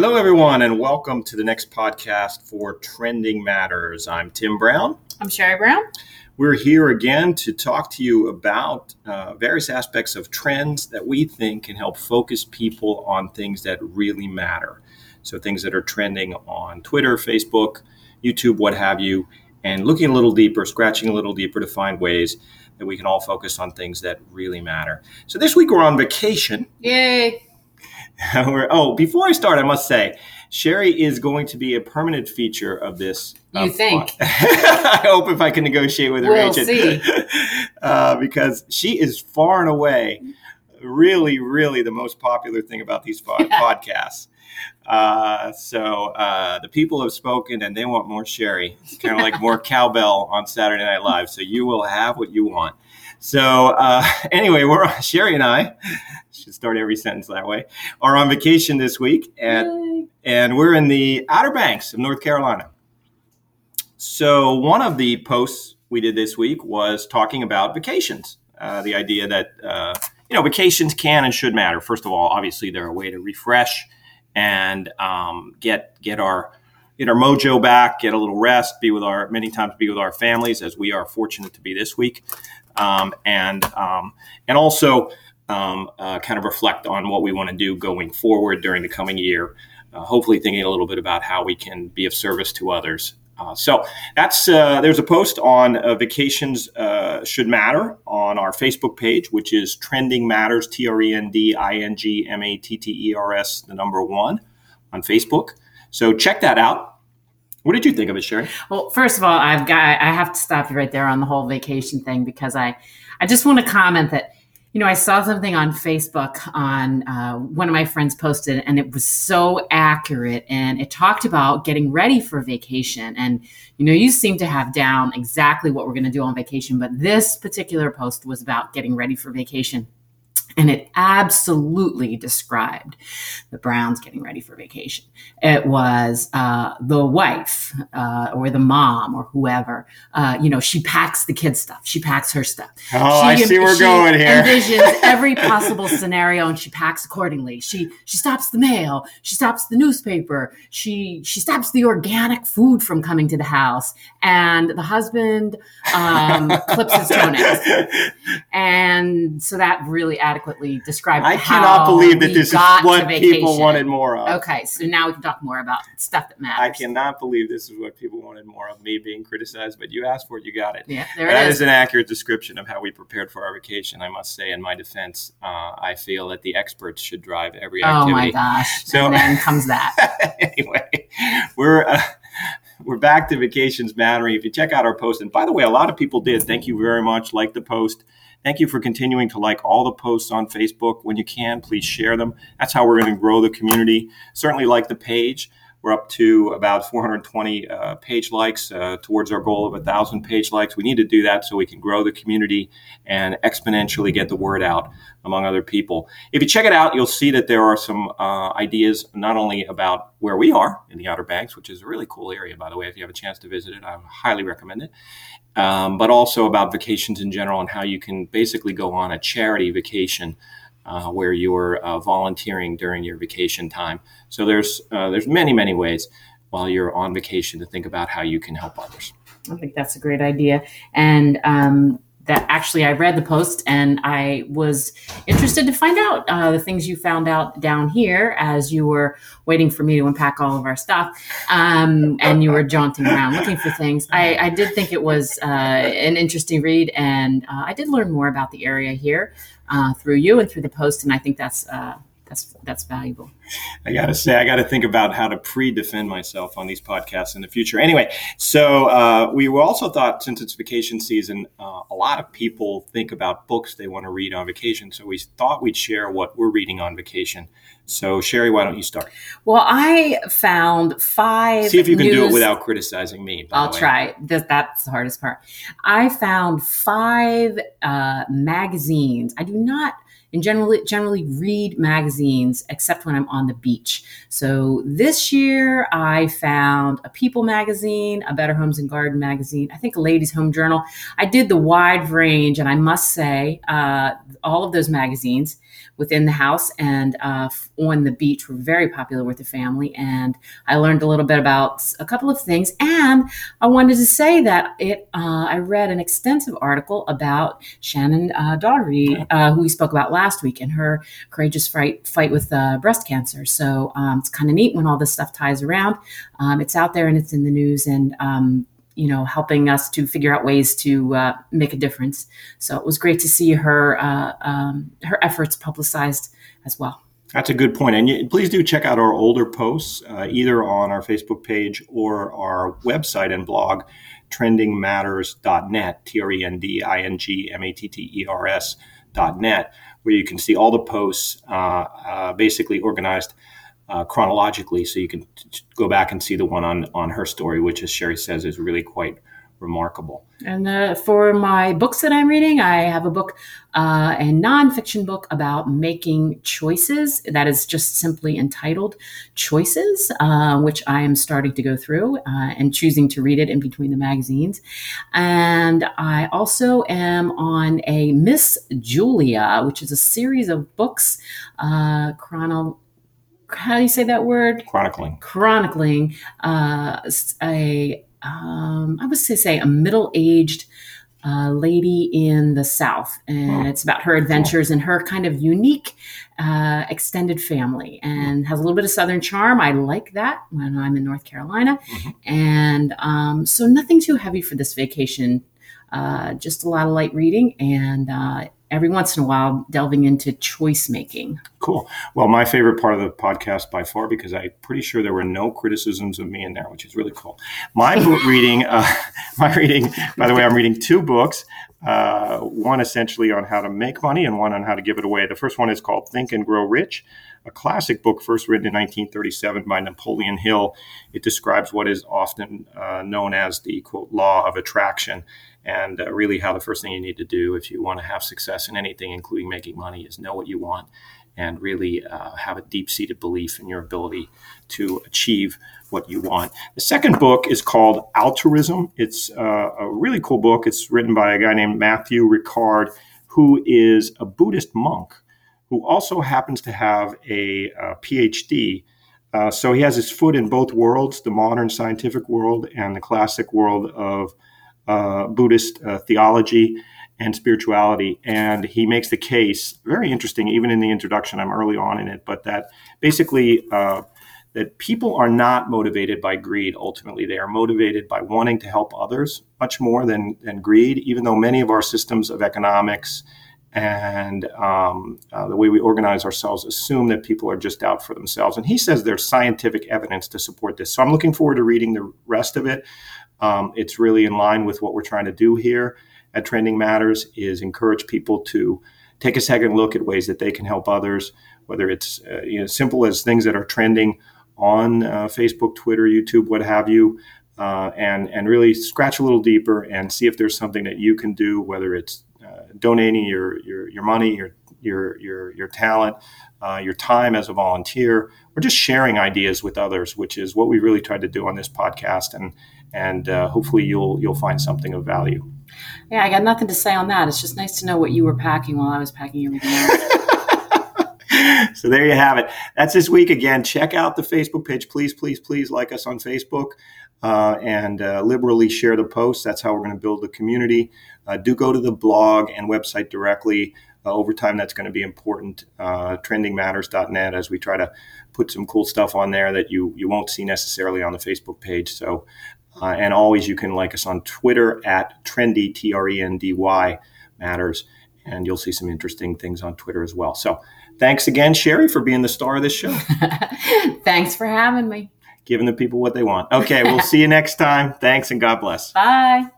Hello, everyone, and welcome to the next podcast for Trending Matters. I'm Tim Brown. I'm Sheri Brown. We're here again to talk to you about uh, various aspects of trends that we think can help focus people on things that really matter. So, things that are trending on Twitter, Facebook, YouTube, what have you, and looking a little deeper, scratching a little deeper to find ways that we can all focus on things that really matter. So, this week we're on vacation. Yay! oh, before I start, I must say, Sheri is going to be a permanent feature of this. You uh, think? I hope if I can negotiate with her we'll agent, see. uh, because she is far and away, really, really the most popular thing about these podcasts. Uh, so uh, the people have spoken, and they want more Sheri. It's kind of like more cowbell on Saturday Night Live. So you will have what you want. So uh, anyway, we're Sheri and I should start every sentence that way are on vacation this week, and and we're in the Outer Banks of North Carolina. So one of the posts we did this week was talking about vacations. Uh, the idea that uh, you know vacations can and should matter. First of all, obviously they're a way to refresh and um, get get our get our mojo back, get a little rest, be with our many times be with our families as we are fortunate to be this week um, and um, and also um, uh, kind of reflect on what we want to do going forward during the coming year. Uh, hopefully, thinking a little bit about how we can be of service to others. Uh, so that's uh, there's a post on uh, vacations uh, should matter on our Facebook page, which is Trending Matters T R E N D I N G M A T T E R S the number one on Facebook. So check that out. What did you think of it, Sheri? Well, first of all, I've got I have to stop you right there on the whole vacation thing because I I just want to comment that you know I saw something on Facebook on uh, one of my friends posted and it was so accurate and it talked about getting ready for vacation. And you know you seem to have down exactly what we're going to do on vacation but this particular post was about getting ready for vacation and it absolutely described the Browns getting ready for vacation. It was uh, the wife uh, or the mom or whoever. Uh, you know, she packs the kids' stuff. She packs her stuff. Oh, she, I see we're going here. envisions every possible scenario and she packs accordingly. She she stops the mail. She stops the newspaper. She she stops the organic food from coming to the house. And the husband um, clips his toenails. And so that really adequately adequately describe. I cannot believe that this is what people wanted more of. Okay, so now we can talk more about stuff that matters. I cannot believe this is what people wanted more of. Me being criticized, but you asked for it, you got it. Yeah, there that it is. is an accurate description of how we prepared for our vacation. I must say, in my defense, uh, I feel that the experts should drive every activity. Oh my gosh! So and then comes that. anyway, we're. Uh, we're back to vacations mattering. If you check out our post, and by the way, a lot of people did. Thank you very much. Like the post. Thank you for continuing to like all the posts on Facebook. When you can, please share them. That's how we're going to grow the community. Certainly like the page. We're up to about 420 uh, page likes uh, towards our goal of 1,000 page likes. We need to do that so we can grow the community and exponentially get the word out among other people. If you check it out, you'll see that there are some uh, ideas not only about where we are in the Outer Banks, which is a really cool area, by the way. If you have a chance to visit it, I highly recommend it. Um, but also about vacations in general and how you can basically go on a charity vacation uh, where you're uh, volunteering during your vacation time. So there's uh, there's many many ways while you're on vacation to think about how you can help others. I think that's a great idea, and um, that actually I read the post and I was interested to find out uh, the things you found out down here as you were waiting for me to unpack all of our stuff um, and you were jaunting around looking for things. I, I did think it was uh, an interesting read and uh, I did learn more about the area here uh, through you and through the post, and I think that's uh, that's that's valuable. I got to say, I got to think about how to pre-defend myself on these podcasts in the future. Anyway, so uh, we also thought since it's vacation season, uh, a lot of people think about books they want to read on vacation. So we thought we'd share what we're reading on vacation. So Sheri, why don't you start? Well, I found five. See if you can news... do it without criticizing me. I'll try. That's the hardest part. I found five uh, magazines. I do not and generally generally read magazines except when I'm on the beach. So this year I found a People magazine, a Better Homes and Garden magazine, I think a Ladies Home Journal. I did the wide range, and I must say, uh, all of those magazines within the house and uh, on the beach were very popular with the family. And I learned a little bit about a couple of things. And I wanted to say that it. Uh, I read an extensive article about Shannen uh, Doherty, uh, who we spoke about last week, and her courageous fight fight with uh, breast cancer. So um, it's kind of neat when all this stuff ties around. Um, it's out there and it's in the news and. Um, you know, helping us to figure out ways to uh, make a difference. So it was great to see her uh, um, her efforts publicized as well. That's a good point. And you, please do check out our older posts, uh, either on our Facebook page or our website and blog, trendingmatters.net, T R E N D I N G M A T T E R S.net, where you can see all the posts uh, uh, basically organized uh, chronologically, so you can t- go back and see the one on on her story, which, as Sheri says, is really quite remarkable. And uh, for my books that I'm reading, I have a book, uh, a nonfiction book about making choices that is just simply entitled Choices, uh, which I am starting to go through uh, and choosing to read it in between the magazines. And I also am on a Miss Julia, which is a series of books, uh, chrono how do you say that word? Chronicling. Chronicling uh, a um, I would say, say a middle aged uh, lady in the South. And oh, it's about her adventures cool. and her kind of unique uh, extended family and has a little bit of Southern charm. I like that when I'm in North Carolina. Mm-hmm. And um, so nothing too heavy for this vacation. Uh, just a lot of light reading and uh, every once in a while delving into choice making. Cool. Well, my favorite part of the podcast by far, because I'm pretty sure there were no criticisms of me in there, which is really cool. My book reading, uh, my reading, by the way, I'm reading two books. Uh, one essentially on how to make money and one on how to give it away. The first one is called Think and Grow Rich, a classic book first written in 1937 by Napoleon Hill. It describes what is often uh, known as the quote law of attraction and uh, really how the first thing you need to do if you want to have success in anything, including making money, is know what you want and really uh, have a deep seated belief in your ability to achieve what you want. The second book is called Altruism. It's uh, a really cool book. It's written by a guy named Matthieu Ricard, who is a Buddhist monk who also happens to have a, a PhD. Uh, so he has his foot in both worlds the modern scientific world and the classic world of uh, Buddhist uh, theology and spirituality. And he makes the case, very interesting, even in the introduction, I'm early on in it, but that basically uh, that people are not motivated by greed ultimately. They are motivated by wanting to help others much more than, than greed, even though many of our systems of economics and um, uh, the way we organize ourselves assume that people are just out for themselves. And he says there's scientific evidence to support this. So I'm looking forward to reading the rest of it. Um, it's really in line with what we're trying to do here at Trending Matters is encourage people to take a second look at ways that they can help others, whether it's uh, you know simple as things that are trending on uh, Facebook, Twitter, YouTube, what have you, uh, and and really scratch a little deeper and see if there's something that you can do, whether it's uh, donating your, your your money, your your your your talent, uh, your time as a volunteer, or just sharing ideas with others, which is what we really tried to do on this podcast, and and uh, hopefully you'll you'll find something of value. Yeah, I got nothing to say on that. It's just nice to know what you were packing while I was packing everything else. so there you have it. That's this week again. Check out the Facebook page. Please, please, please like us on Facebook uh, and uh, liberally share the posts. That's how we're going to build the community. Uh, do go to the blog and website directly. Uh, over time, that's going to be important. Uh, trendingmatters.net as we try to put some cool stuff on there that you you won't see necessarily on the Facebook page. So uh, and always, you can like us on Twitter at trendy, T R E N D Y matters. And you'll see some interesting things on Twitter as well. So thanks again, Sheri, for being the star of this show. thanks for having me. Giving the people what they want. Okay, we'll see you next time. Thanks and God bless. Bye.